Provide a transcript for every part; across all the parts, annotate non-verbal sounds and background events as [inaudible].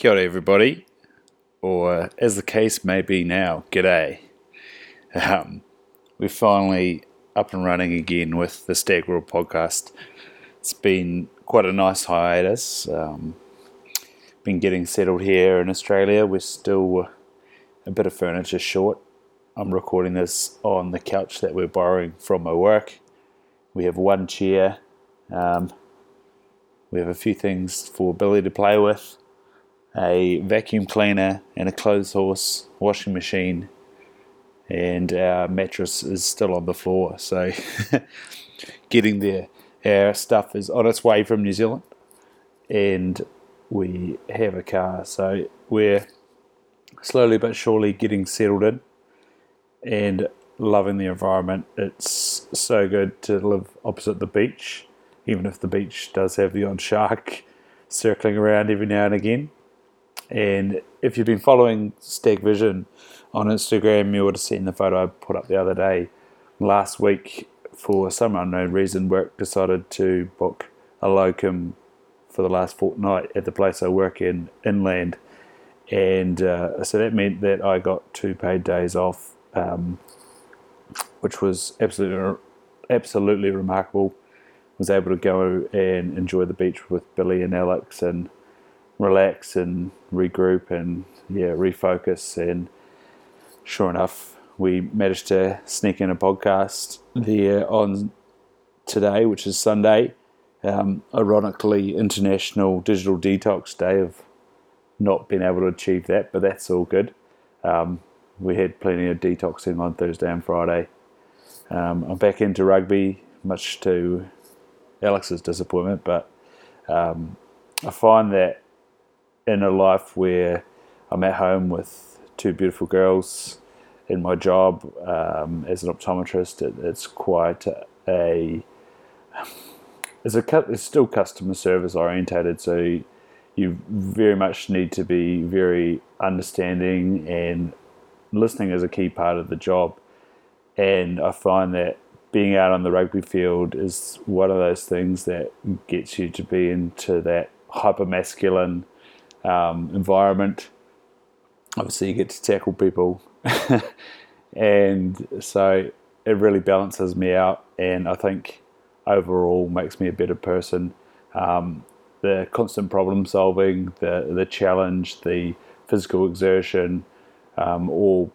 Kia ora, everybody, or as the case may be now, g'day. Um, we're finally up and running again with the Stag World podcast. It's been quite a nice hiatus. Um, been getting settled here in Australia. We're still a bit of furniture short. I'm recording this on the couch that we're borrowing from my work. We have one chair. Um, we have a few things for Billy to play with a vacuum cleaner and a clothes horse washing machine and our mattress is still on the floor so [laughs] getting there. Our stuff is on its way from New Zealand and we have a car so we're slowly but surely getting settled in and loving the environment. It's so good to live opposite the beach even if the beach does have the odd shark [laughs] circling around every now and again and if you've been following Stag Vision on Instagram, you would have seen the photo I put up the other day. Last week, for some unknown reason, work decided to book a locum for the last fortnight at the place I work in, inland. And uh, so that meant that I got two paid days off, um, which was absolutely, absolutely remarkable. Was able to go and enjoy the beach with Billy and Alex and relax and regroup and yeah refocus. And sure enough we managed to sneak in a podcast there on today which is sunday. Um, ironically international digital detox day. Of not being able to achieve that but that's all good. Um, we had plenty of detoxing on thursday and friday. Um, i'm back into rugby much to alex's disappointment but um, i find that in a life where I'm at home with two beautiful girls in my job um, as an optometrist, it, it's quite a it's a it's still customer service orientated. So you very much need to be very understanding and listening is a key part of the job. And I find that being out on the rugby field is one of those things that gets you to be into that hyper masculine um, environment. Obviously, you get to tackle people, [laughs] and so it really balances me out, and I think overall makes me a better person. Um, the constant problem solving, the the challenge, the physical exertion, um, all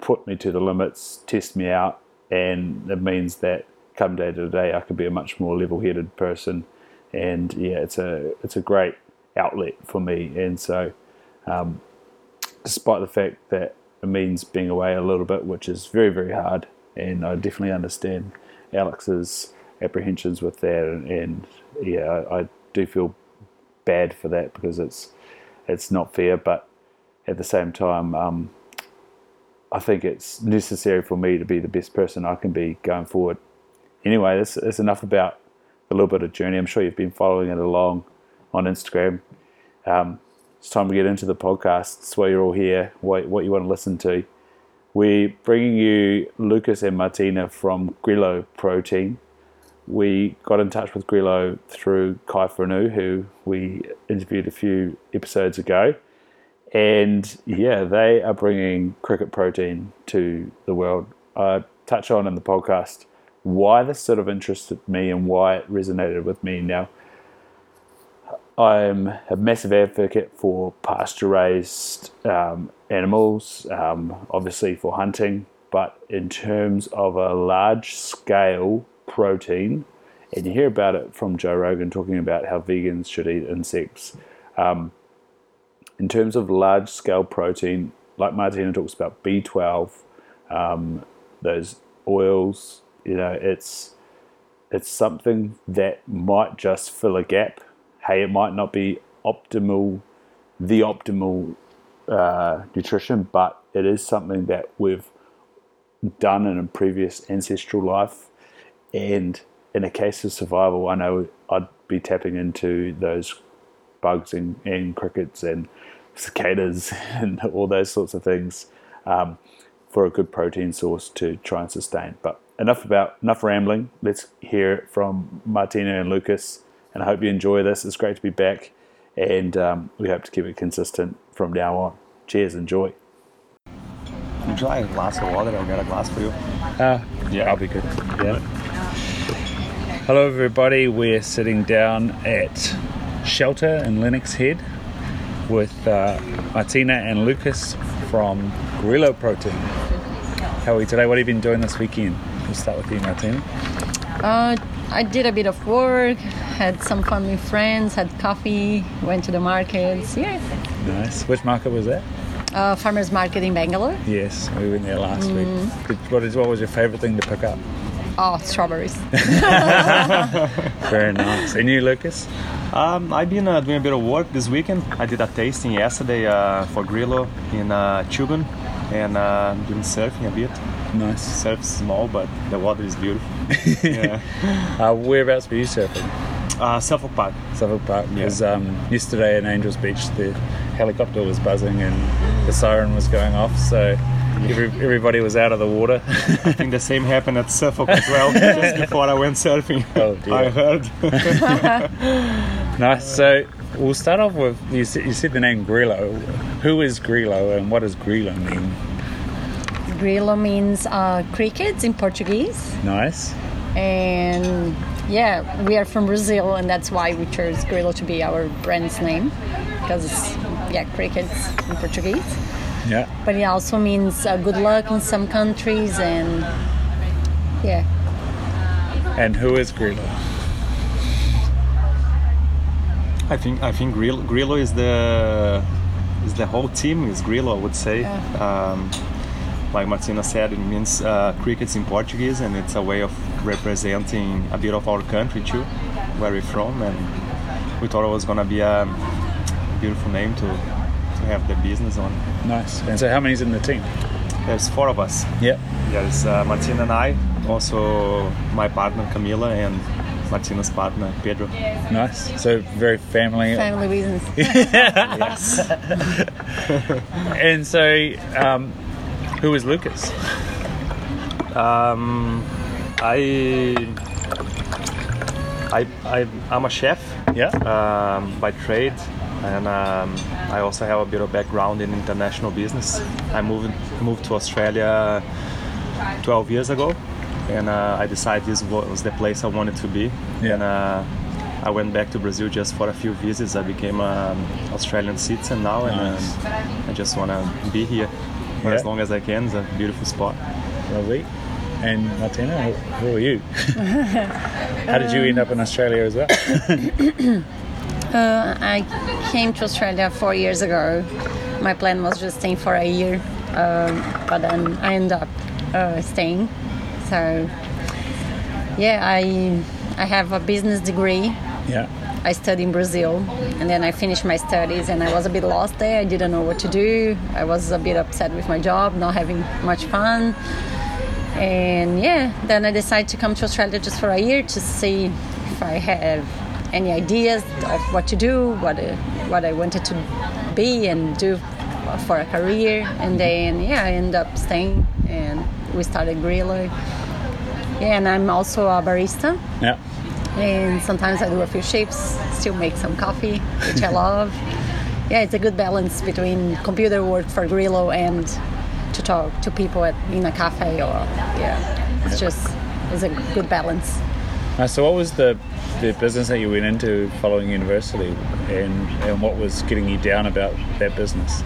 put me to the limits, test me out, and it means that come day to day, I can be a much more level-headed person. And yeah, it's a it's a great outlet for me. And so, um, despite the fact that it means being away a little bit, which is very, very hard, and I definitely understand Alex's apprehensions with that, and, and yeah, I, I, do feel bad for that because it's it's not fair, but at the same time, um, I think it's necessary for me to be the best person I can be going forward. Anyway, that's, that's enough about a little bit of journey. I'm sure you've been following it along on Instagram. Um, it's time to get into the podcast. It's why you're all here, what, what you want to listen to. We're bringing you Lucas and Martina from Grilo Protein. We got in touch with Grilo through Kai Franu, who we interviewed a few episodes ago. And yeah, they are bringing cricket protein to the world. I touch on in the podcast why this sort of interested me and why it resonated with me. Now, I'm a massive advocate for pasture raised um, animals, um, obviously for hunting, but in terms of a large scale protein, and you hear about it from Joe Rogan talking about how vegans should eat insects. Um, in terms of large scale protein, like Martina talks about B12, um, those oils, you know, it's it's something that might just fill a gap hey, it might not be optimal, the optimal uh, nutrition, but it is something that we've done in a previous ancestral life. And in a case of survival, I know I'd be tapping into those bugs and, and crickets and cicadas [laughs] and all those sorts of things um, for a good protein source to try and sustain. But enough about enough rambling. Let's hear from Martina and Lucas and I hope you enjoy this. It's great to be back. and um, we hope to keep it consistent from now on. Cheers, enjoy. Would you like a glass of water? I'll get a glass for you. Uh, yeah, I'll be good. Yeah. Hello, everybody. We're sitting down at Shelter in Lennox Head with uh, Martina and Lucas from Grilo Protein. How are we today? What have you been doing this weekend? We'll start with you, Martina. Uh, I did a bit of work, had some fun with friends, had coffee, went to the markets. Yeah, Nice. Which market was that? uh, farmers market in Bangalow. Yes, we went there last week. What, is, what was your favourite thing to pick up? Oh, strawberries. [laughs] Very nice. And you, Lucas? Um, I've been uh, doing a bit of work this weekend. I did a tasting yesterday uh, for Grilo in uh, Chugan and uh, doing surfing a bit. Nice. Surf's small, but the water is beautiful. [laughs] yeah. Uh, whereabouts were you surfing? Uh, Suffolk Park. Suffolk Park. Yeah. Because um, yesterday in Angels Beach, the helicopter was buzzing and the siren was going off, so every, everybody was out of the water. I think the same happened at Suffolk as well, [laughs] just before I went surfing. Oh, dear. I heard. [laughs] nice. So we'll start off with you said, you said the name Grilo. Who is Grilo and what does Grilo mean? Grilo means uh, crickets in Portuguese. Nice. And yeah, we are from Brazil, and that's why we chose Grilo to be our brand's name because it's, yeah, crickets in Portuguese. Yeah. But it also means uh, good luck in some countries, and yeah, And who is Grilo? I think I think Grilo, Grilo is the is the whole team is Grilo. I would say. Um, like Martina said, it means uh, crickets in Portuguese, and it's a way of representing a bit of our country too, where we're from. And we thought it was gonna be a beautiful name to to have the business on. Nice. And so how many's in the team? There's four of us. Yeah. There's uh, Martina and I, also my partner Camila, and Martina's partner Pedro. Nice. So very family. family reasons. [laughs] yes. And so um, who is Lucas? Um, I, I, I, I'm a chef Yeah. um, by trade, and um, I also have a bit of background in international business. I moved moved to Australia 12 years ago, and uh, I decided this was the place I wanted to be. Yeah. And uh, I went back to Brazil just for a few visits. I became an Australian citizen now, and Nice. um, I just want to be here for Yeah. as long as I can. It's a beautiful spot. Lovely. And Martina, who, who are you? [laughs] How did you end up in Australia as well? [coughs] Uh, I came to Australia four years ago. My plan was just staying for a year, um, but then I ended up uh, staying. So, yeah, I I have a business degree. Yeah. I studied in Brazil, and then I finished my studies, and I was a bit lost there. I didn't know what to do. I was a bit upset with my job, not having much fun. And yeah, then I decided to come to Australia just for a year to see if I have any ideas of what to do, what uh, what I wanted to be and do for a career. And then yeah, I ended up staying, and we started Grilo. Yeah, and I'm also a barista Yeah. and sometimes I do a few shifts, still make some coffee, which I [laughs] love. Yeah, it's a good balance between computer work for Grilo and to talk to people at, in a cafe or yeah, it's just it's a good balance. Uh, so what was the the business that you went into following university and, and what was getting you down about that business?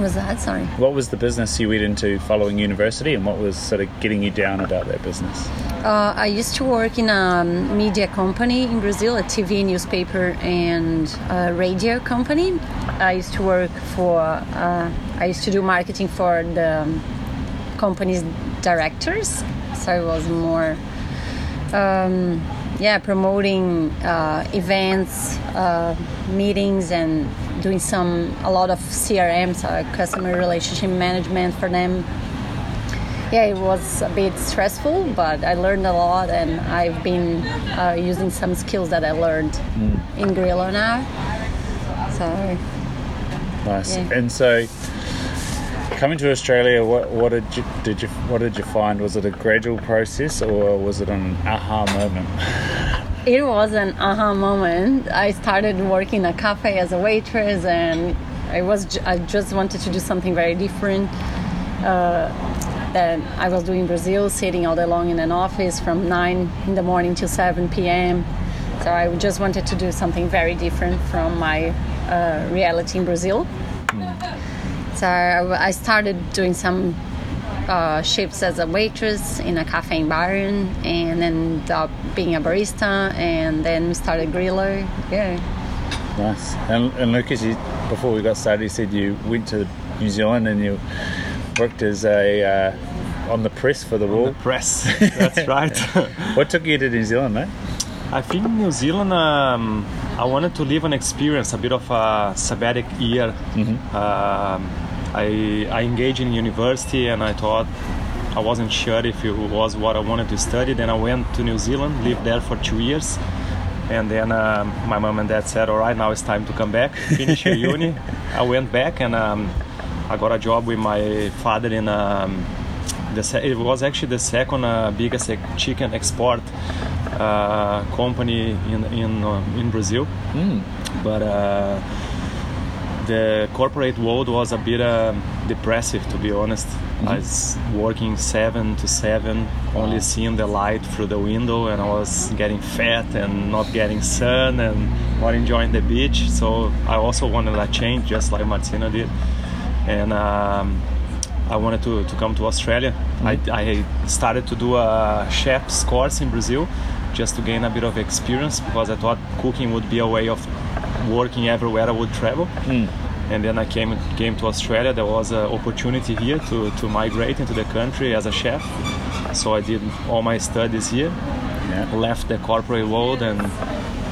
Was that sorry? What was the business you went into following university and what was sort of getting you down about that business? Uh, I used to work in a media company in Brazil, a TV, newspaper, and a radio company. I used to work for, uh, I used to do marketing for the company's directors. So it was more, um, yeah, promoting uh, events, uh, meetings, and doing some, a lot of CRMs, so customer relationship management for them yeah, it was a bit stressful, but I learned a lot, and I've been uh, using some skills that I learned in Grilo now. So Nice. Yeah. And so coming to Australia, what, what did you did you what did you find? Was it a gradual process or was it an aha moment? [laughs] it was an aha moment. I started working in a cafe as a waitress, and I was I just wanted to do something very different. Uh, that I was doing in Brazil, sitting all day long in an office from 9 in the morning till 7 p.m. So I just wanted to do something very different from my uh, reality in Brazil. Mm. So I started doing some uh, shifts as a waitress in a cafe in Byron, and then up being a barista, and then we started Grilo. Yeah. Nice. And, and Lucas, you, before we got started, you said you went to New Zealand and you worked as a uh, on the press for the wall. The press, [laughs] that's right. [laughs] what took you to New Zealand, mate? I think New Zealand. Um, I wanted to live an experience, a bit of a sabbatic year. Mm-hmm. Um, I I engaged in university, and I thought I wasn't sure if it was what I wanted to study. Then I went to New Zealand, lived there for two years, and then um, my mom and dad said, "All right, now it's time to come back, [laughs] finish your uni." I went back and um, I got a job with my father in um, the, it was actually the second uh, biggest chicken export uh, company in in uh, in Brazil. Mm. But uh, the corporate world was a bit um, depressive, to be honest. Mm-hmm. I was working seven to seven, only seeing the light through the window, and I was getting fat and not getting sun and not enjoying the beach. So I also wanted a change, just like Martina did and um, I wanted to, to come to Australia. Mm-hmm. I, I started to do a chef's course in Brazil just to gain a bit of experience because I thought cooking would be a way of working everywhere I would travel. Mm. And then I came came to Australia. There was an opportunity here to, to migrate into the country as a chef. So I did all my studies here, yeah. left the corporate world and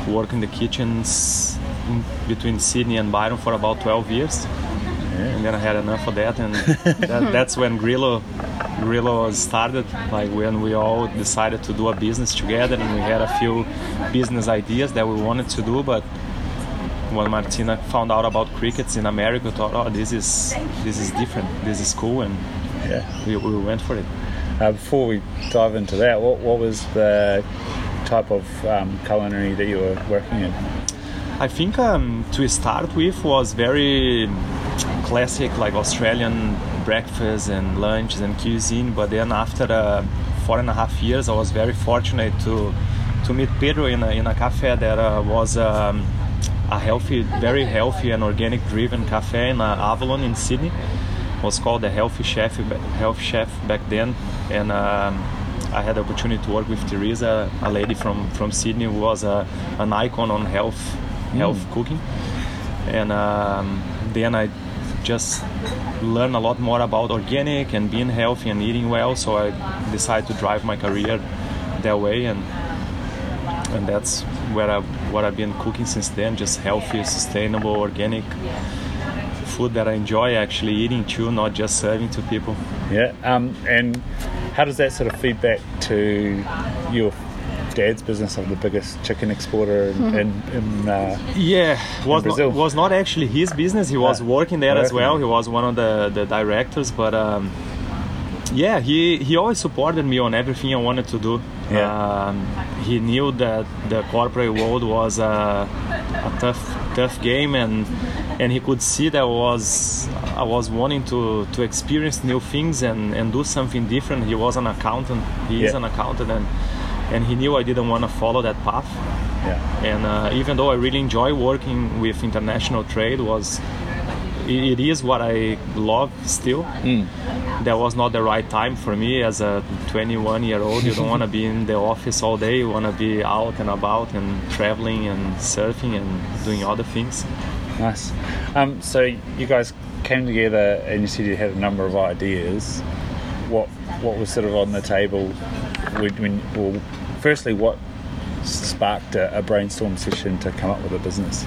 worked in the kitchens between Sydney and Byron for about 12 years and then I had enough of that, and [laughs] that, that's when Grilo Grilo started. Like when we all decided to do a business together, and we had a few business ideas that we wanted to do, but when Martina found out about crickets in America, thought, oh, this is this is different, this is cool, and yeah, we, we went for it. Uh, before we dive into that, what, what was the type of um, culinary that you were working in? I think um, to start with was very classic like Australian breakfast and lunches and cuisine. But then after uh, four and a half years, I was very fortunate to to meet Pedro in a, in a cafe that uh, was um, a healthy, very healthy and organic driven cafe in uh, Avalon in Sydney. It was called the Healthy Chef, Health Chef back then, and. Um, I had the opportunity to work with Teresa, a lady from, from Sydney who was a, an icon on health health mm. cooking. And um, then I just learn a lot more about organic and being healthy and eating well. So I decided to drive my career that way, and and that's where I what I've been cooking since then. Just healthy, sustainable, organic food that I enjoy actually eating too, not just serving to people. Yeah, um, and how does that sort of feedback to your dad's business of the biggest chicken exporter in, mm-hmm. in, in uh, yeah was in not, was not actually his business. He was uh, working there as well. He was one of the the directors, but. Um, yeah, he, he always supported me on everything I wanted to do. Yeah. Um, he knew that the corporate world was a, a tough tough game, and and he could see that I was I was wanting to, to experience new things and, and do something different. He was an accountant. He yeah. is an accountant, and and he knew I didn't want to follow that path. Yeah. And uh, even though I really enjoy working with international trade, was it is what I love still. Mm. That was not the right time for me as a 21 year old. You don't want to be in the office all day. You want to be out and about and traveling and surfing and doing other things. Nice. Um, so you guys came together and you said you had a number of ideas. What what was sort of on the table when, well, firstly, what sparked a, a, brainstorm session to come up with a business?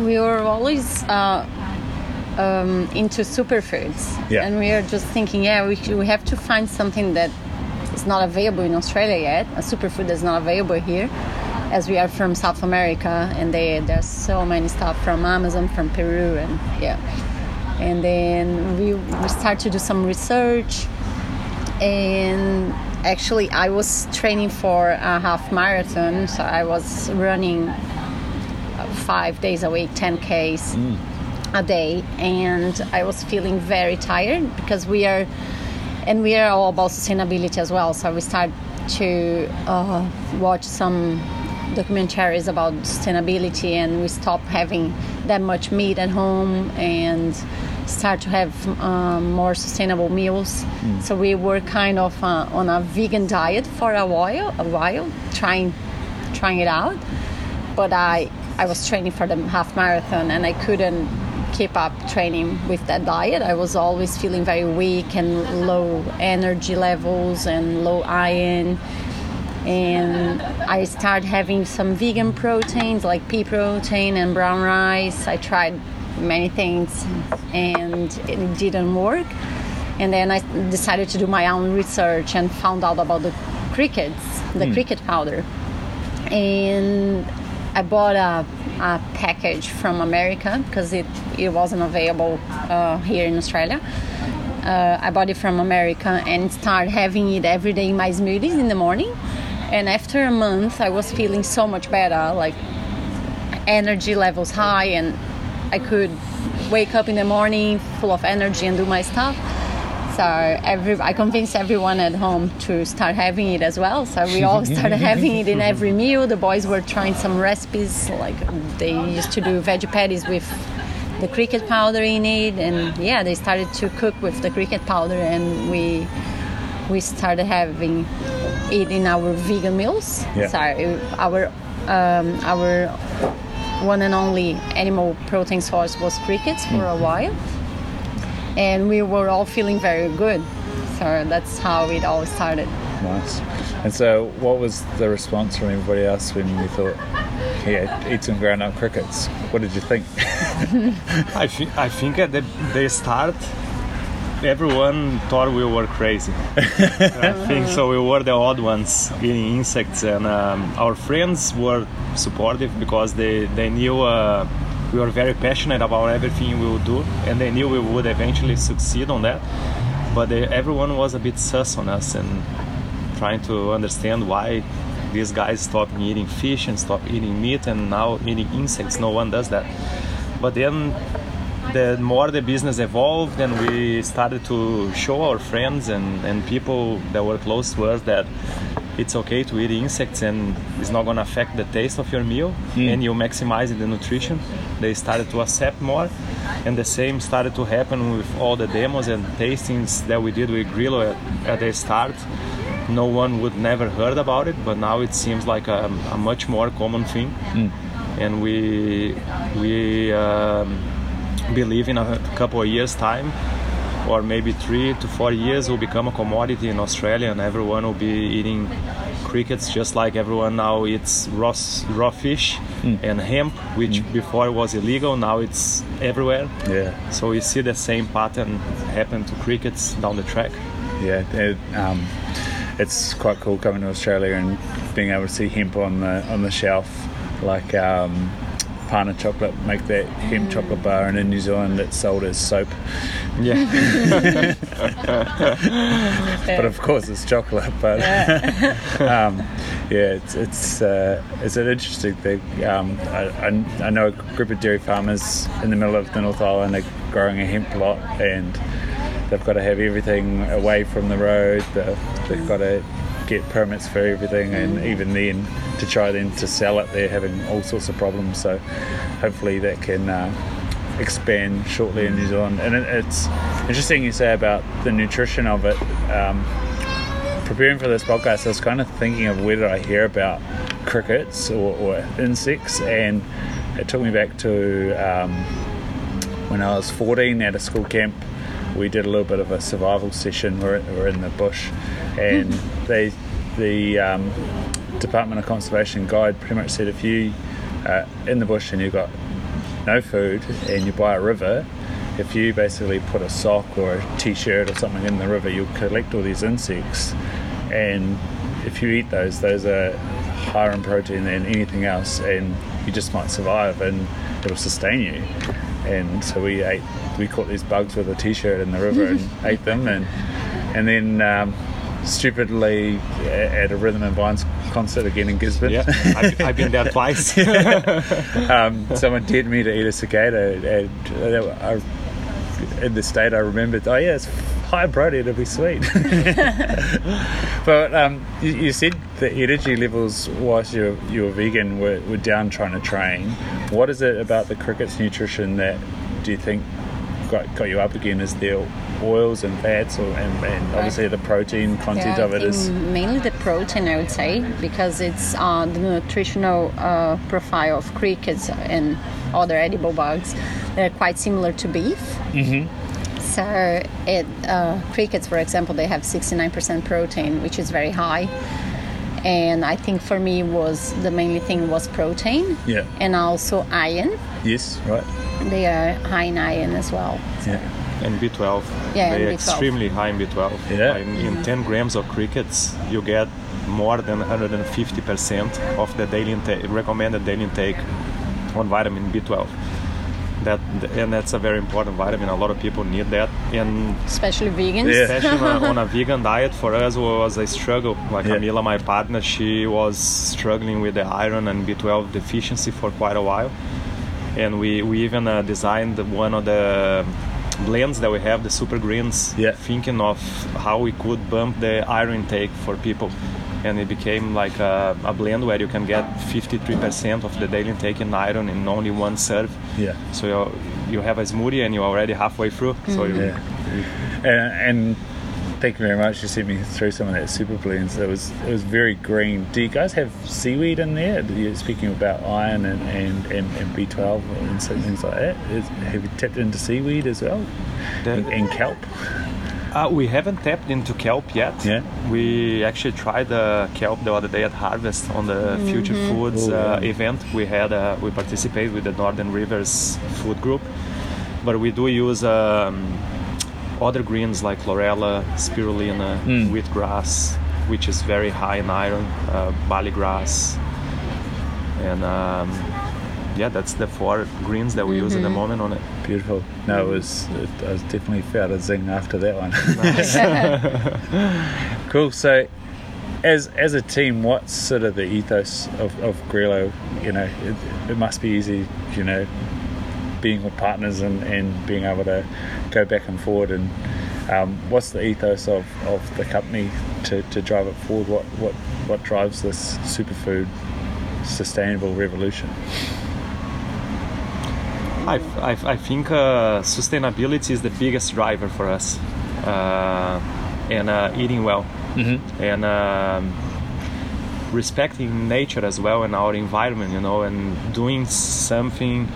We were always uh, um, into superfoods, yeah. and we are just thinking, yeah, we, we have to find something that is not available in Australia yet, a superfood that's not available here. As we are from South America, and they, there's so many stuff from Amazon, from Peru, and yeah. And then we, we start to do some research and actually I was training for a half marathon, so I was running five days a week, 10Ks a day, and I was feeling very tired because we are, and we are all about sustainability as well. So we start to uh, watch some documentaries about sustainability, and we stop having that much meat at home and start to have um, more sustainable meals. So we were kind of uh, on a vegan diet for a while, a while, trying trying it out. But I I was training for the half marathon and I couldn't keep up training with that diet. I was always feeling very weak and low energy levels and low iron. And I started having some vegan proteins like pea protein and brown rice. I tried many things and it didn't work. And then I decided to do my own research and found out about the crickets, the hmm. cricket powder. And I bought a, a package from America because it, it wasn't available uh, here in Australia. Uh, I bought it from America and started having it every day in my smoothies in the morning. And after a month, I was feeling so much better, like energy levels high, and I could wake up in the morning full of energy and do my stuff. So every, I convinced everyone at home to start having it as well. So we all [laughs] started having it in every meal. The boys were trying some recipes, like they used to do veggie patties with the cricket powder in it, and yeah, they started to cook with the cricket powder, and we we started having it in our vegan meals. Yeah. So our um, our one and only animal protein source was crickets for a while, and we were all feeling very good. So that's how it all started. Nice. And so, what was the response from everybody else when you thought, yeah, eat some ground up crickets? What did you think? [laughs] I, thi- I think at the, the start, everyone thought we were crazy. [laughs] I think so. We were the odd ones eating insects, and um, our friends were supportive because they they knew uh, we were very passionate about everything we would do, and they knew we would eventually succeed on that. But they, everyone was a bit sus on us and trying to understand why these guys stopped eating fish and stopped eating meat and now eating insects. No one does that. But then the more the business evolved and we started to show our friends and, and people that were close to us that it's okay to eat insects and it's not going to affect the taste of your meal and you maximize the nutrition. They started to accept more and the same started to happen with all the demos and tastings that we did with Grilo at, at the start. No one would never heard about it but now it seems like a, a much more common thing. And we we um, believe in a couple of years time or maybe three to four years will become a commodity in Australia and everyone will be eating crickets just like everyone now eats raw, raw fish and hemp which before was illegal now it's everywhere. Yeah. so we see the same pattern happen to crickets down the track. Yeah, it, um, it's quite cool coming to Australia and being able to see hemp on the on the shelf, like um, Pana Chocolate make that hemp chocolate bar, and in New Zealand it's sold as soap. yeah [laughs] But of course it's chocolate. But [laughs] um, yeah, it's it's uh, it's an interesting thing. Um, I, I, I know a group of dairy farmers in the middle of the North Island are growing a hemp lot and they've got to have everything away from the road. The, they've got to get permits for everything, and even then, to try then to sell it, they're having all sorts of problems. So, hopefully, that can uh, expand shortly in New Zealand. And it, it's interesting you say about the nutrition of it. Um, preparing for this podcast, I was kind of thinking of where did I hear about crickets or, or insects, and it took me back to um, when I was 14 at a school camp. We did a little bit of a survival session. We're, we're in the bush, and they, the um, Department of Conservation guide pretty much said if you uh, in the bush and you've got no food and you buy a river, if you basically put a sock or a t-shirt or something in the river, you'll collect all these insects, and if you eat those, those are higher in protein than anything else, and you just might survive and it'll sustain you. And so we ate, we caught these bugs with a t-shirt in the river and [laughs] ate them, and and then um, stupidly at a Rhythm and Vines concert again in Gisborne. Yeah, I've, I've been there twice. [laughs] um, someone dared me to eat a cicada, and uh, I, in the state I remembered, oh yeah, it's high protein, it'll be sweet. [laughs] but um, you, you, said the energy levels whilst you were, you were vegan were, were down trying to train. What is it about the cricket's nutrition that do you think got, got you up again? Is there oils and fats, or, and, and obviously the protein content yeah, of it is mainly the protein, I would say, because it's uh, the nutritional uh, profile of crickets and other edible bugs. They're quite similar to beef. Mm-hmm. So, it, uh, crickets, for example, they have 69% protein, which is very high. And I think for me was the main thing was protein. Yeah. And also iron. Yes, right. They are high in iron as well. So. Yeah and B12. Yeah, They're extremely high in B12. Yeah. In, in mm-hmm. 10 grams of crickets, you get more than 150% of the daily intake, recommended daily intake on vitamin B12. That and that's a very important vitamin. A lot of people need that, and especially vegans. Yeah. especially on, a, on a [laughs] vegan diet for us was a struggle. Like Yeah. Camila, my partner, she was struggling with the iron and B12 deficiency for quite a while, and we we even uh, designed one of the blends that we have, the super greens, Yeah. thinking of how we could bump the iron intake for people. And it became like a, a blend where you can get 53% of the daily intake in iron in only one serve. Yeah. So you, you have a smoothie and you're already halfway through. So mm. you, Yeah. And, and thank you very much. You sent me through some of that super blends. It was it was very green. Do you guys have seaweed in there? You're speaking about iron and, and, and, and B12 and so- things like that. Is, have you tapped into seaweed as well? The- and, and kelp? Uh, we haven't tapped into kelp yet. Yeah. We actually tried the kelp the other day at Harvest on the Future Foods Oh, uh, yeah. event. We had uh, we participated with the Northern Rivers Food Group, but we do use um, other greens like chlorella, spirulina, Mm. wheatgrass, which is very high in iron, uh, barley grass, and um, yeah, that's the four greens that we use at the moment on it. Beautiful. No, it was. It, I was definitely felt a zing after that one. [laughs] cool. So, as as a team, what's sort of the ethos of, of Grilo? You know, it, it must be easy. You know, being with partners and, and being able to go back and forward. And um, what's the ethos of, of the company to, to drive it forward? What what what drives this superfood sustainable revolution? I, I, I think uh, sustainability is the biggest driver for us, uh, and uh, eating well, Mm-hmm. and um, respecting nature as well and our environment, you know, and doing something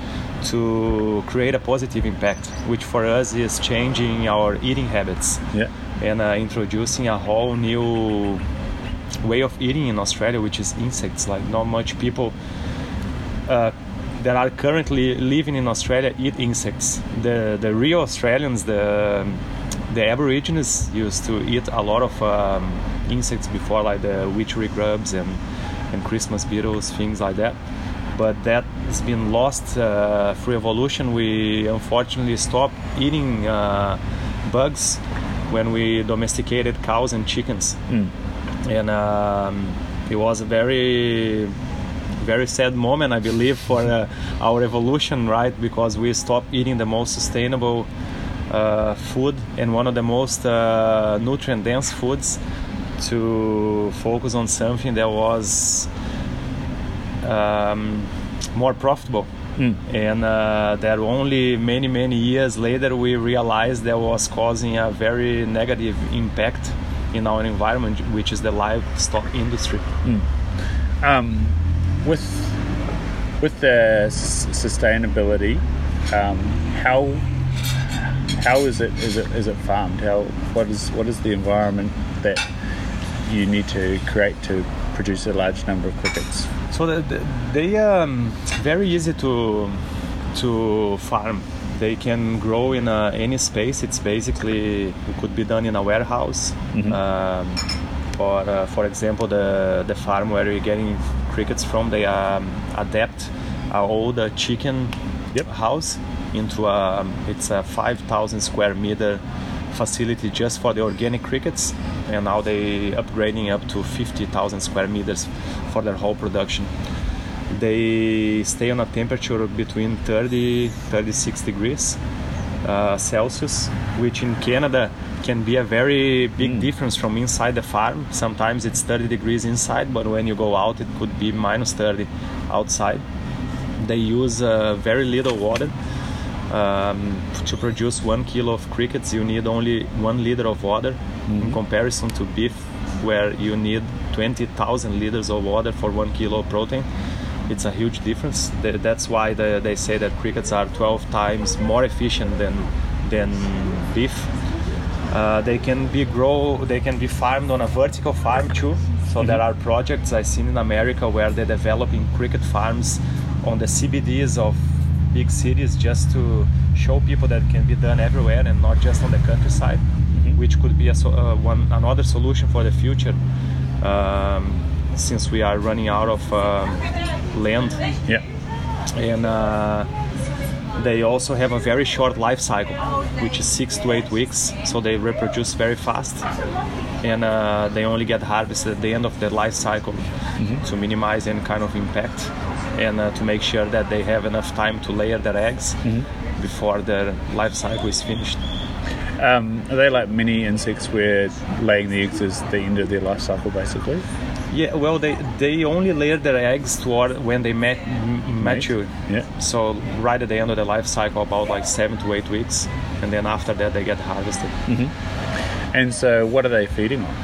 to create a positive impact, which for us is changing our eating habits Yeah. and uh, introducing a whole new way of eating in Australia, which is insects. Like not much people uh, that are currently living in Australia eat insects. The the real Australians, the the Aborigines used to eat a lot of um, insects before, like the witchetty grubs and and Christmas beetles, things like that. But that has been lost uh, through evolution. We unfortunately stopped eating uh, bugs when we domesticated cows and chickens and um, it was a very very sad moment i believe for uh, our evolution right? Because we stopped eating the most sustainable uh, food and one of the most uh, nutrient dense foods to focus on something that was um, more profitable. And uh, that only many many years later we realized that was causing a very negative impact in our environment which is the livestock industry. Um, with with the s- sustainability, um, how how is it is it is it farmed? How what is what is the environment that you need to create to produce a large number of crickets? So the, the, they um very easy to to farm. They can grow in uh, any space. It's basically it could be done in a warehouse. Um, or uh, for example, the the farm where you're getting crickets from, they um, adapt a old uh, chicken Yep. house into a it's a 5,000 square meter facility just for the organic crickets, and now they upgrading up to 50,000 square meters for their whole production. They stay on a temperature between 30 36 degrees uh, Celsius, which in Canada can be a very big difference from inside the farm. Sometimes it's 30 degrees inside, but when you go out, it could be minus 30 outside. They use uh, very little water. Um, to produce one kilo of crickets, you need only one liter of water, in comparison to beef, where you need 20,000 liters of water for one kilo of protein. It's a huge difference. That's why they, they say that crickets are 12 times more efficient than than beef. Uh, they can be grow. They can be farmed on a vertical farm too. So there are projects I've seen in America where they're developing cricket farms on the CBDs of big cities just to show people that it can be done everywhere and not just on the countryside, which could be a so, uh, one another solution for the future. Um, since we are running out of um, land Yeah. and uh, they also have a very short life cycle, which is six to eight weeks. So they reproduce very fast, and uh, they only get harvested at the end of their life cycle to minimize any kind of impact, and uh, to make sure that they have enough time to layer their eggs before their life cycle is finished. Um, are they like mini insects where laying the eggs is the end of their life cycle, basically? Yeah, well, they they only layer their eggs toward when they ma- m- mature. Yeah. So right at the end of the life cycle, about like seven to eight weeks, and then after that they get harvested. And so, what are they feeding on?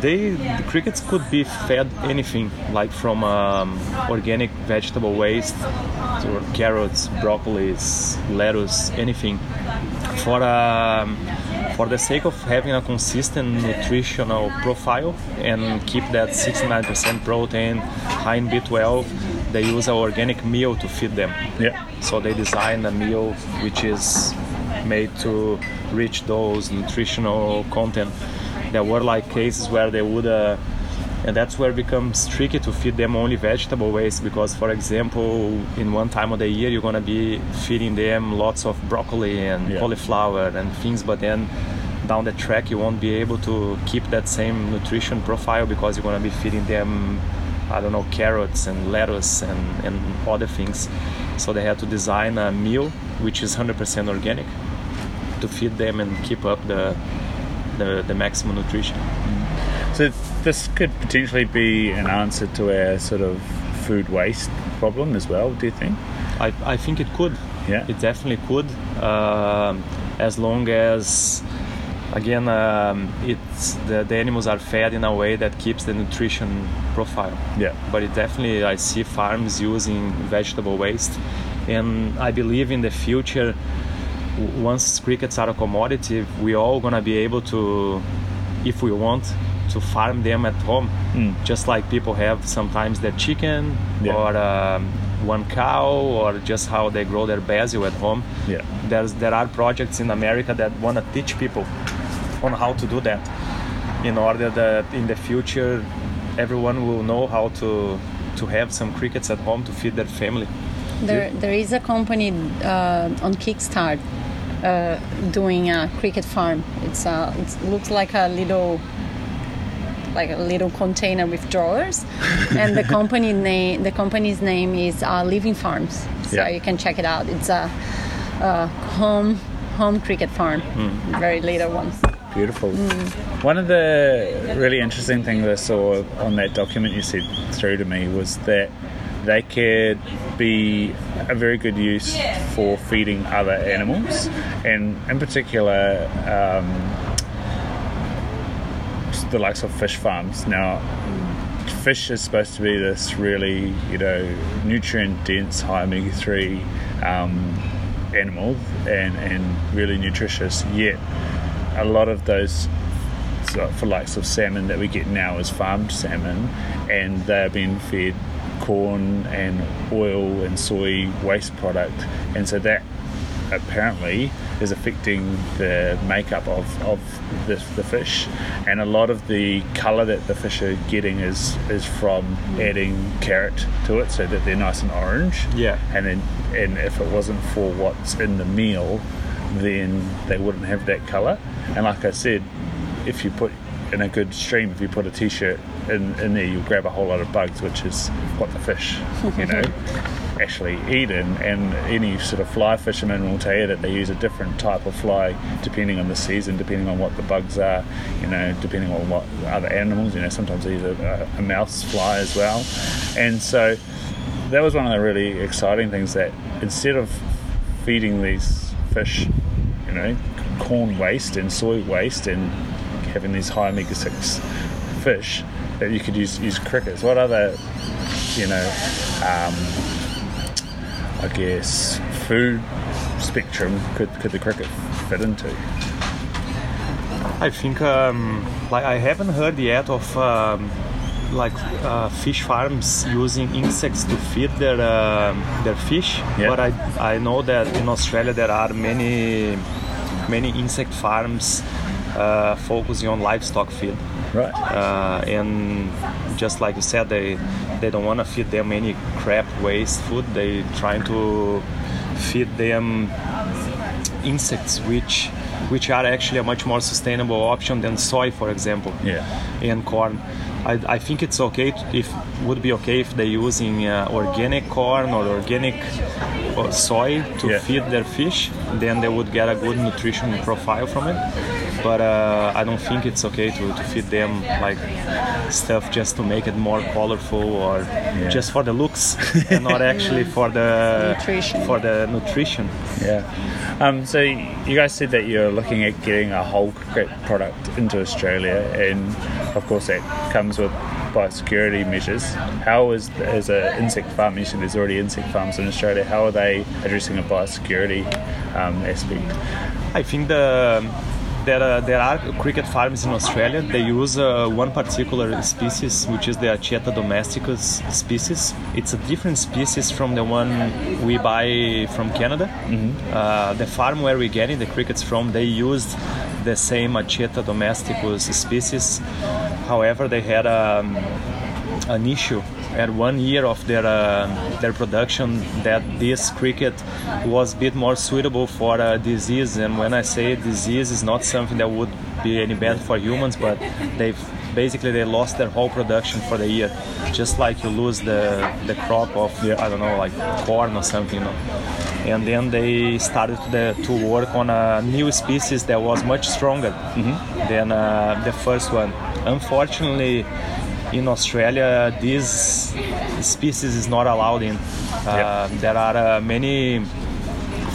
They the crickets could be fed anything, like from um, organic vegetable waste to carrots, broccolis, lettuce, anything. For um, for the sake of having a consistent nutritional profile and keep that 69% protein, high in B12, they use an organic meal to feed them. Yeah. So they design a meal which is made to reach those nutritional content. There were like cases where they would, uh, and that's where it becomes tricky to feed them only vegetable waste because, for example, in one time of the year you're gonna be feeding them lots of broccoli and Yeah. cauliflower and things, but then down the track you won't be able to keep that same nutrition profile because you're gonna be feeding them I don't know, carrots and lettuce and, and other things. So they had to design a meal which is 100% organic to feed them and keep up the, the, the maximum nutrition. So, this could potentially be an answer to our sort of food waste problem as well, do you think? I, I think it could. Yeah. It definitely could. Um, as long as, again, um, it's the, the animals are fed in a way that keeps the nutrition profile. Yeah. but it definitely I see farms using vegetable waste, and I believe in the future, once crickets are a commodity, we're all gonna be able to, if we want, to farm them at home, just like people have sometimes their chicken Yeah. or um, one cow or just how they grow their basil at home. Yeah. There's there are projects in America that want to teach people on how to do that, in order that in the future everyone will know how to to have some crickets at home to feed their family. There, there is a company uh, on Kickstart uh, doing a cricket farm. It's a, it looks like a little, like a little container with drawers, and the company [laughs] name, the company's name is uh, Living Farms. So Yeah. you can check it out. It's a, a home home cricket farm, very little ones. Beautiful. One of the really interesting things I saw on that document you sent through to me was that they could be a very good use for feeding other animals, and in particular, um, the likes of fish farms. Now, fish is supposed to be this really, you know, nutrient dense, high omega 3 um, animal and, and really nutritious, yet a lot of those for likes of salmon that we get now is farmed salmon and they're being fed corn and oil and soy waste product and so that apparently is affecting the makeup of, of the, the fish and a lot of the color that the fish are getting is is from hmm. adding carrot to it so that they're nice and orange Yeah. and then and if it wasn't for what's in the meal then they wouldn't have that colour. And like I said, if you put in a good stream, if you put a t-shirt in, in there, you'll grab a whole lot of bugs, which is what the fish, you know, [laughs] actually eat. And, any sort of fly fisherman will tell you that they use a different type of fly depending on the season, depending on what the bugs are, you know, depending on what other animals, you know, sometimes they use a, a mouse fly as well. And so that was one of the really exciting things that instead of feeding these fish, you know, corn waste and soy waste and having these high omega six fish, that you could use use crickets. What other, you know, um, I guess food spectrum could could the cricket fit into? I think um, like I haven't heard yet of um, like uh, fish farms using insects to feed their uh, their fish, Yeah. but I I know that in Australia there are many many insect farms uh, focusing on livestock feed. Right. Uh, and just like you said, they they don't want to feed them any crap waste food. They trying to feed them insects, which which are actually a much more sustainable option than soy, for example, Yeah. and corn. I, I think it's okay to, if would be okay if they're using uh, organic corn or organic uh, soy to Yeah. feed their fish. Then they would get a good nutrition profile from it. But uh, I don't think it's okay to, to feed them like stuff just to make it more colorful or just for the looks [laughs] and not actually for the Nutrition. for the nutrition. Yeah. Um, so you guys said that you're looking at getting a whole cricket product into Australia, and of course that comes with biosecurity measures. How is as an insect farm? You said there's already insect farms in Australia. How are they addressing a biosecurity um, aspect? I think the there are, there are cricket farms in Australia. They use uh, one particular species, which is the Acheta domesticus species. It's a different species from the one we buy from Canada. Uh, the farm where we're getting the crickets from, they used the same Acheta domesticus species. However, they had um, an issue at one year of their uh, their production that this cricket was a bit more suitable for a disease. And when I say disease is not something that would be any bad for humans but they've basically they lost their whole production for the year. Just like you lose the the crop of I don't know like corn or something you know. And then they started to, to work on a new species that was much stronger than uh, the first one. Unfortunately in Australia, this species is not allowed in. Uh, There are uh, many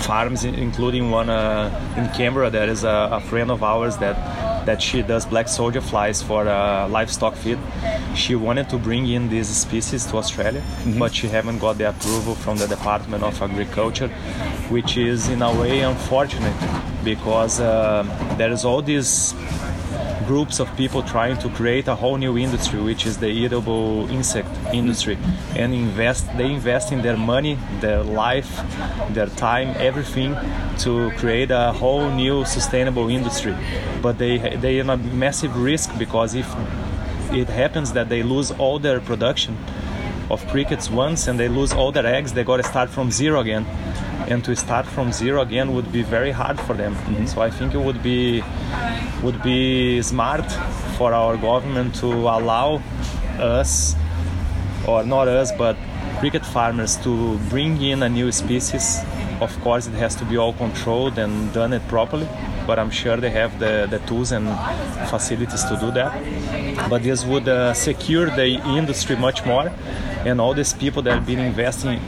farms, including one uh, in Canberra. There is a, a friend of ours that that she does black soldier flies for uh, livestock feed. She wanted to bring in these species to Australia, but she haven't got the approval from the Department of Agriculture, which is in a way unfortunate because uh, there is all these groups of people trying to create a whole new industry which is the edible insect industry and invest they invest in their money their life their time everything to create a whole new sustainable industry. But they they in a massive risk because if it happens that they lose all their production of crickets once and they lose all their eggs they got to start from zero again and to start from zero again would be very hard for them. Mm-hmm. So i think it would be would be smart for our government to allow us or not us but cricket farmers to bring in a new species of course it has to be all controlled and done it properly but i'm sure they have the, the tools and facilities to do that. But this would uh, secure the industry much more and all these people that have been investing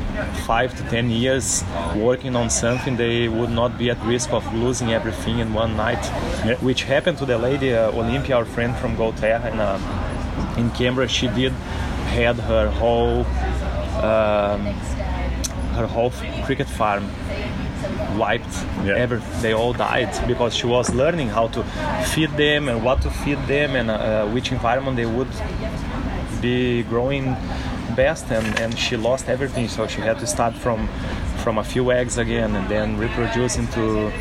five to ten years working on something they would not be at risk of losing everything in one night. Yeah. which happened to the lady uh, olympia our friend from Golterra in, uh, in canberra she did had her whole um, her whole cricket farm wiped. Yeah. ever they all died because she was learning how to feed them and what to feed them and uh, which environment they would be growing best and, and she lost everything. So she had to start from from a few eggs again and then reproduce into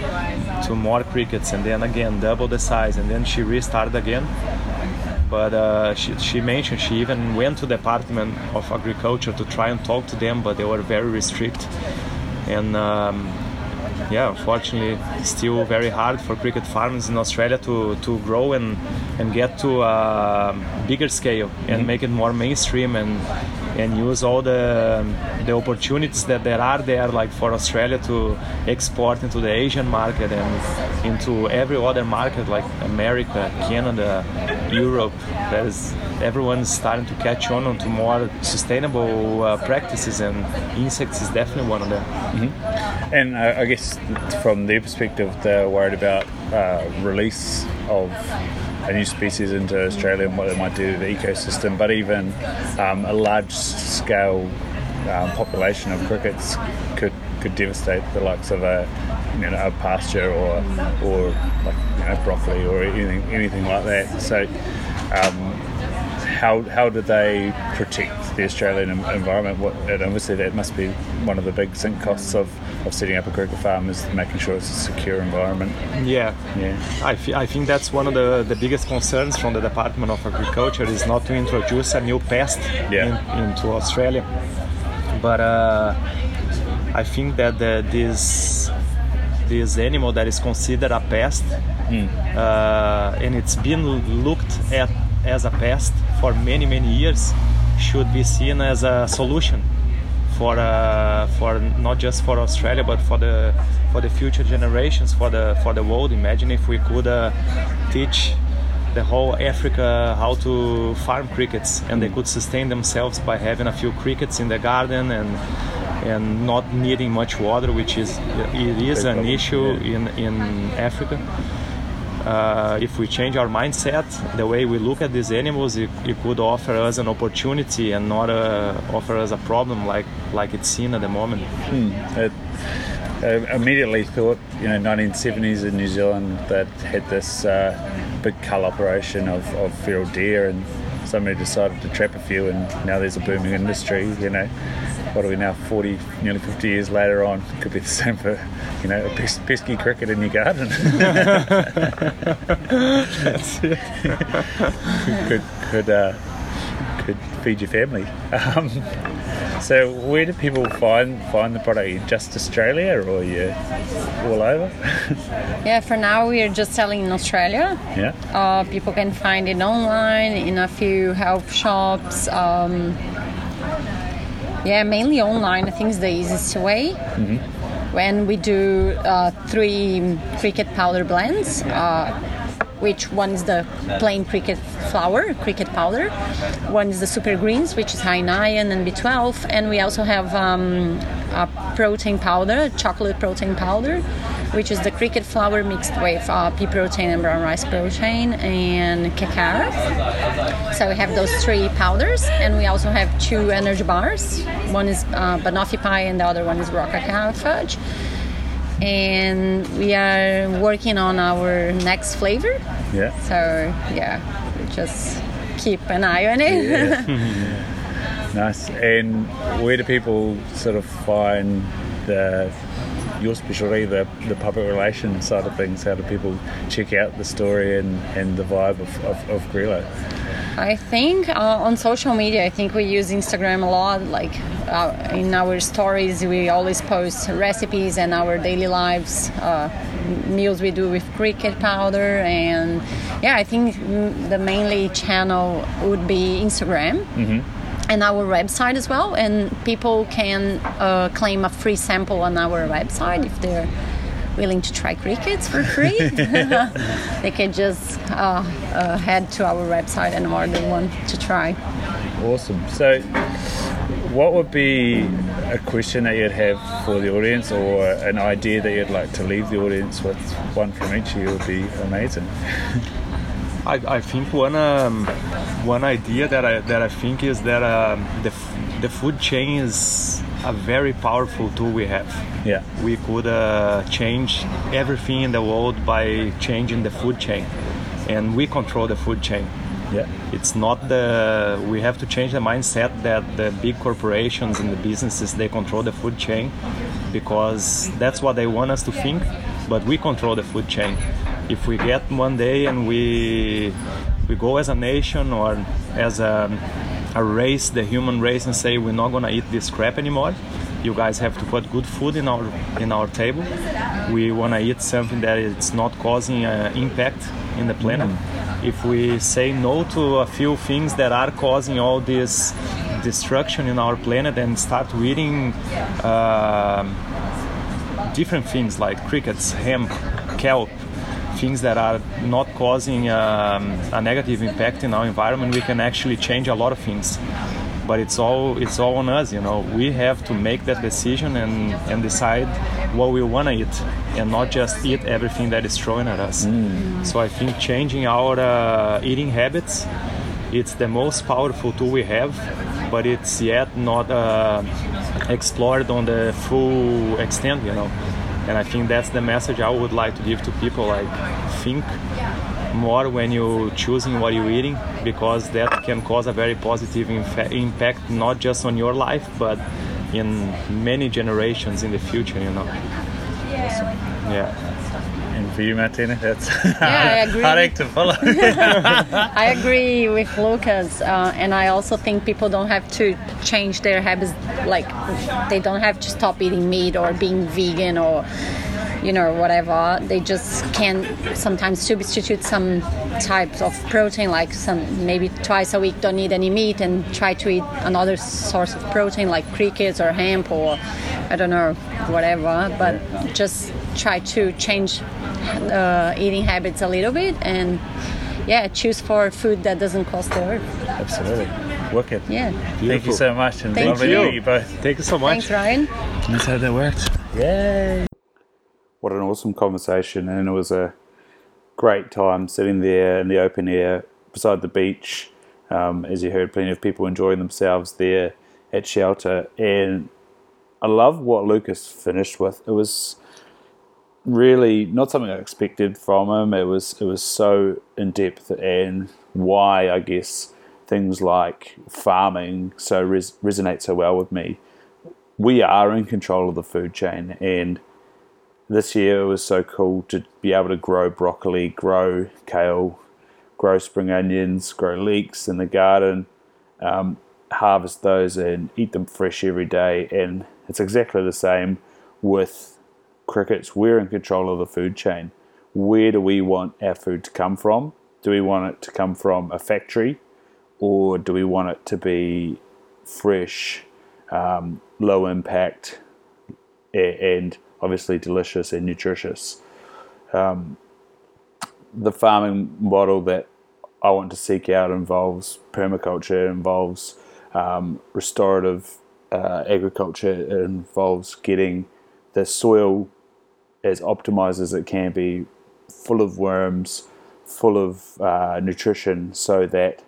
to more crickets and then again double the size and then she restarted again but uh, she, she mentioned she even went to the department of agriculture to try and talk to them but they were very restrict and um, yeah, unfortunately, still very hard for cricket farmers in Australia to, to grow and and get to a bigger scale and Mm-hmm. make it more mainstream and and use all the the opportunities that there are there, like for Australia to export into the Asian market and into every other market like America, Canada, Europe. That is everyone's starting to catch on to more sustainable uh, practices, and insects is definitely one of them. And uh, I guess from their perspective, they're worried about uh, release of a new species into Australia and what it might do to the ecosystem. But even um, a large scale um, population of crickets could could devastate the likes of a you know a pasture or or like you know broccoli or anything anything like that. So. Um, how, how do they protect the Australian environment? What, and obviously, that must be one of the big sink costs of, of setting up a cricket farm is making sure it's a secure environment. Yeah, Yeah. I, fe- I think that's one of the, the biggest concerns from the Department of Agriculture is not to introduce a new pest Yeah. in, into Australia. But uh, I think that the, this this animal that is considered a pest uh, and it's been looked at as a pest for many many years should be seen as a solution for uh, for not just for Australia but for the for the future generations for the for the world. Imagine if we could uh, teach the whole Africa how to farm crickets and they could sustain themselves by having a few crickets in the garden and and not needing much water, which is it is an issue in in Africa. Uh, if we change our mindset, the way we look at these animals, it, it could offer us an opportunity and not uh, offer us a problem like like it's seen at the moment. It, I immediately thought, you know, 1970s in New Zealand that had this uh, big cull operation of, of feral deer, and somebody decided to trap a few, and now there's a booming industry. You know, what are we now? 40, nearly 50 years later on, could be the same for, you know, a pes- pesky cricket in your garden. [laughs] that's could could uh, could feed your family. Um, so where do people find find the product? Are you just Australia or are you all over? [laughs] Yeah, for now we are just selling in Australia. yeah. Uh, people can find it online in a few health shops. Um, yeah, mainly online. I think is the easiest way. When we do uh, three cricket powder blends, uh, which one is the plain cricket flour, cricket powder, one is the super greens, which is high in iron and B12, and we also have um, a protein powder, chocolate protein powder, which is the cricket flour mixed with uh, pea protein and brown rice protein and cacao. So we have those three powders, and we also have two energy bars. One is uh, banoffee pie, and the other one is raw cacao fudge. And we are working on our next flavor. Yeah. So yeah, we just keep an eye on it. [laughs] Nice. And where do people sort of find the your specialty, the, the public relations side of things? How do people check out the story and, and the vibe of, of, of Grilo? I think uh, on social media, I think we use Instagram a lot. Like uh, in our stories, we always post recipes and our daily lives, uh, meals we do with cricket powder, and yeah, I think the mainly channel would be Instagram. And our website as well, and people can uh, claim a free sample on our website if they're willing to try crickets for free. [laughs] [laughs] they can just uh, uh, head to our website and order one to try. Awesome. So, what would be a question that you'd have for the audience, or an idea that you'd like to leave the audience with? One from each of you would be amazing. [laughs] I, I think one um, one idea that I that I think is that um, the f- the food chain is a very powerful tool we have. Yeah. We could uh, change everything in the world by changing the food chain, and we control the food chain. Yeah. It's not the we have to change the mindset that the big corporations and the businesses they control the food chain because that's what they want us to think, but we control the food chain. If we get one day and we we go as a nation or as a, a race, the human race, and say we're not gonna eat this crap anymore, you guys have to put good food in our in our table. We want to eat something that it's not causing uh, impact in the planet. If we say no to a few things that are causing all this destruction in our planet and start eating uh, different things like crickets, hemp, kelp, things that are not causing um, a negative impact in our environment, we can actually change a lot of things. But it's all it's all on us, you know. We have to make that decision and, and decide what we want to eat, and not just eat everything that is thrown at us. So I think changing our uh, eating habits, it's the most powerful tool we have, but it's yet not uh, explored on the full extent, you know and I think that's the message I would like to give to people like think more when you choosing what you're eating because that can cause a very positive impact not just on your life but in many generations in the future you know? Yeah for you, Martina, that's hard act to follow. I agree with Lucas, uh, and I also think people don't have to change their habits. Like they don't have to stop eating meat or being vegan or you know whatever. They just can sometimes substitute some types of protein, like some maybe twice a week don't eat any meat and try to eat another source of protein like crickets or hemp or I don't know whatever. But just try to change uh, eating habits a little bit and yeah choose for food that doesn't cost the earth Absolutely. Wicked. yeah Thank you so much. And Thank lovely you. to meet you both. thank you so much thanks ryan That's how that worked. Yay! What an awesome conversation, and it was a great time sitting there in the open air beside the beach. Um, as you heard, plenty of people enjoying themselves there at shelter, and I love what Lucas finished with. It was really not something I expected from him. It was it was so in depth and why I guess things like farming so res- resonate so well with me we are in control of the food chain and this year it was so cool to be able to grow broccoli grow kale grow spring onions grow leeks in the garden um, harvest those and eat them fresh every day and it's exactly the same with crickets we're in control of the food chain where do we want our food to come from do we want it to come from a factory or do we want it to be fresh um, low impact and obviously delicious and nutritious. Um, the farming model that I want to seek out involves permaculture, involves um, restorative uh, agriculture, it involves getting the soil as optimized as it can be, full of worms, full of uh, nutrition, so that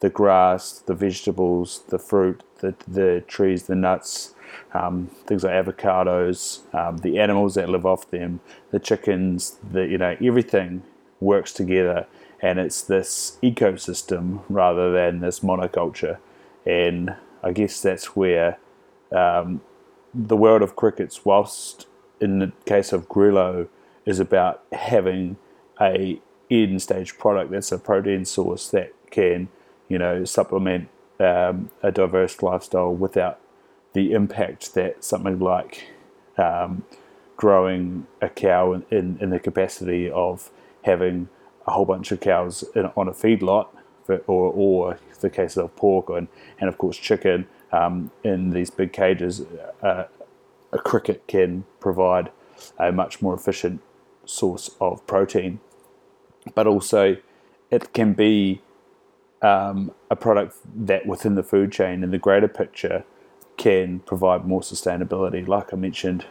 the grass, the vegetables, the fruit, the, the trees, the nuts, um, things like avocados, um, the animals that live off them, the chickens, the you know everything works together, and it's this ecosystem rather than this monoculture, and I guess that's where um, the world of crickets, whilst in the case of Grilo, is about having a end stage product that's a protein source that can you know supplement um, a diverse lifestyle without the impact that something like um, growing a cow in, in, in the capacity of having a whole bunch of cows in, on a feedlot, for, or, or the case of pork and, and of course chicken um, in these big cages, uh, a cricket can provide a much more efficient source of protein, but also it can be um, a product that within the food chain in the greater picture can provide more sustainability. Like I mentioned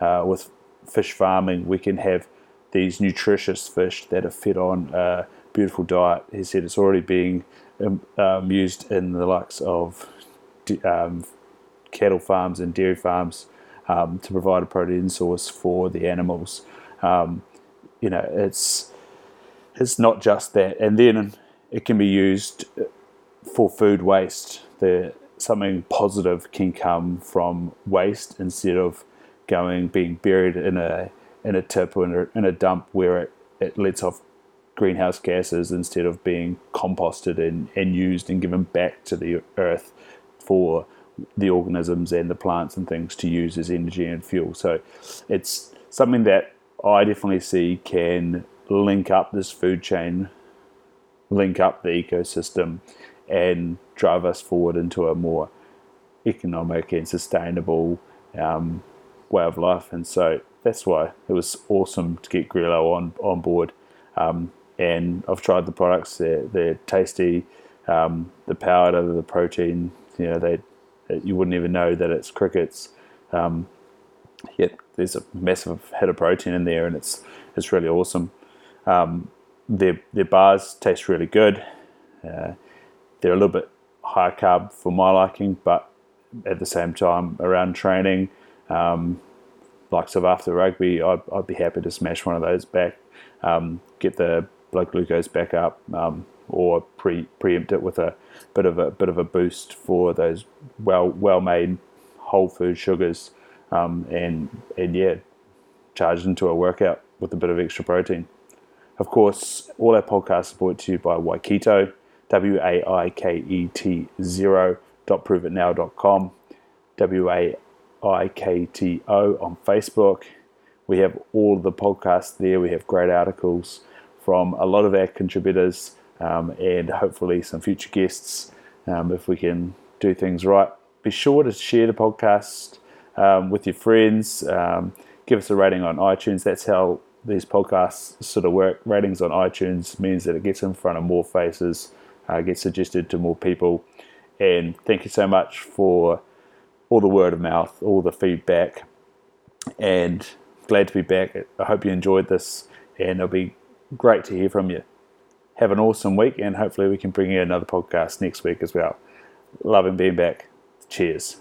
uh, with fish farming, we can have these nutritious fish that are fed on a beautiful diet. He said it's already being um, um, used in the likes of um, cattle farms and dairy farms um, to provide a protein source for the animals. Um, you know, it's it's not just that, and then it can be used for food waste. The something positive can come from waste instead of going being buried in a in a tip or in a, in a dump where it, it lets off greenhouse gases instead of being composted and, and used and given back to the earth for the organisms and the plants and things to use as energy and fuel. So it's something that I definitely see can link up this food chain, link up the ecosystem, and drive us forward into a more economic and sustainable um, way of life. And so that's why it was awesome to get Grilo on on board. Um, and I've tried the products; they're they're tasty. Um, the powder, the protein, you know, they you wouldn't even know that it's crickets. Um, yet there's a massive head of protein in there, and it's it's really awesome. Um, their their bars taste really good. Uh, they're a little bit high carb for my liking, but at the same time, around training, um, likes of after rugby, I'd, I'd, be happy to smash one of those back, um, get the blood glucose back up, um, or pre preempt it with a bit of a bit of a boost for those well well made whole food sugars, um, and and yeah, charged into a workout with a bit of extra protein. Of course, all our podcasts are brought to you by Waiketo, W A I K E T zero dot pruvitnow.com, W A I K T O on Facebook. We have all the podcasts there. We have great articles from a lot of our contributors um, and hopefully some future guests um, if we can do things right. Be sure to share the podcast um, with your friends. Um, give us a rating on iTunes. That's how these podcasts sort of work. Ratings on iTunes means that it gets in front of more faces, uh, gets suggested to more people. And thank you so much for all the word of mouth, all the feedback, and glad to be back. I hope you enjoyed this, and it'll be great to hear from you. Have an awesome week, and hopefully, we can bring you another podcast next week as well. Loving being back. Cheers.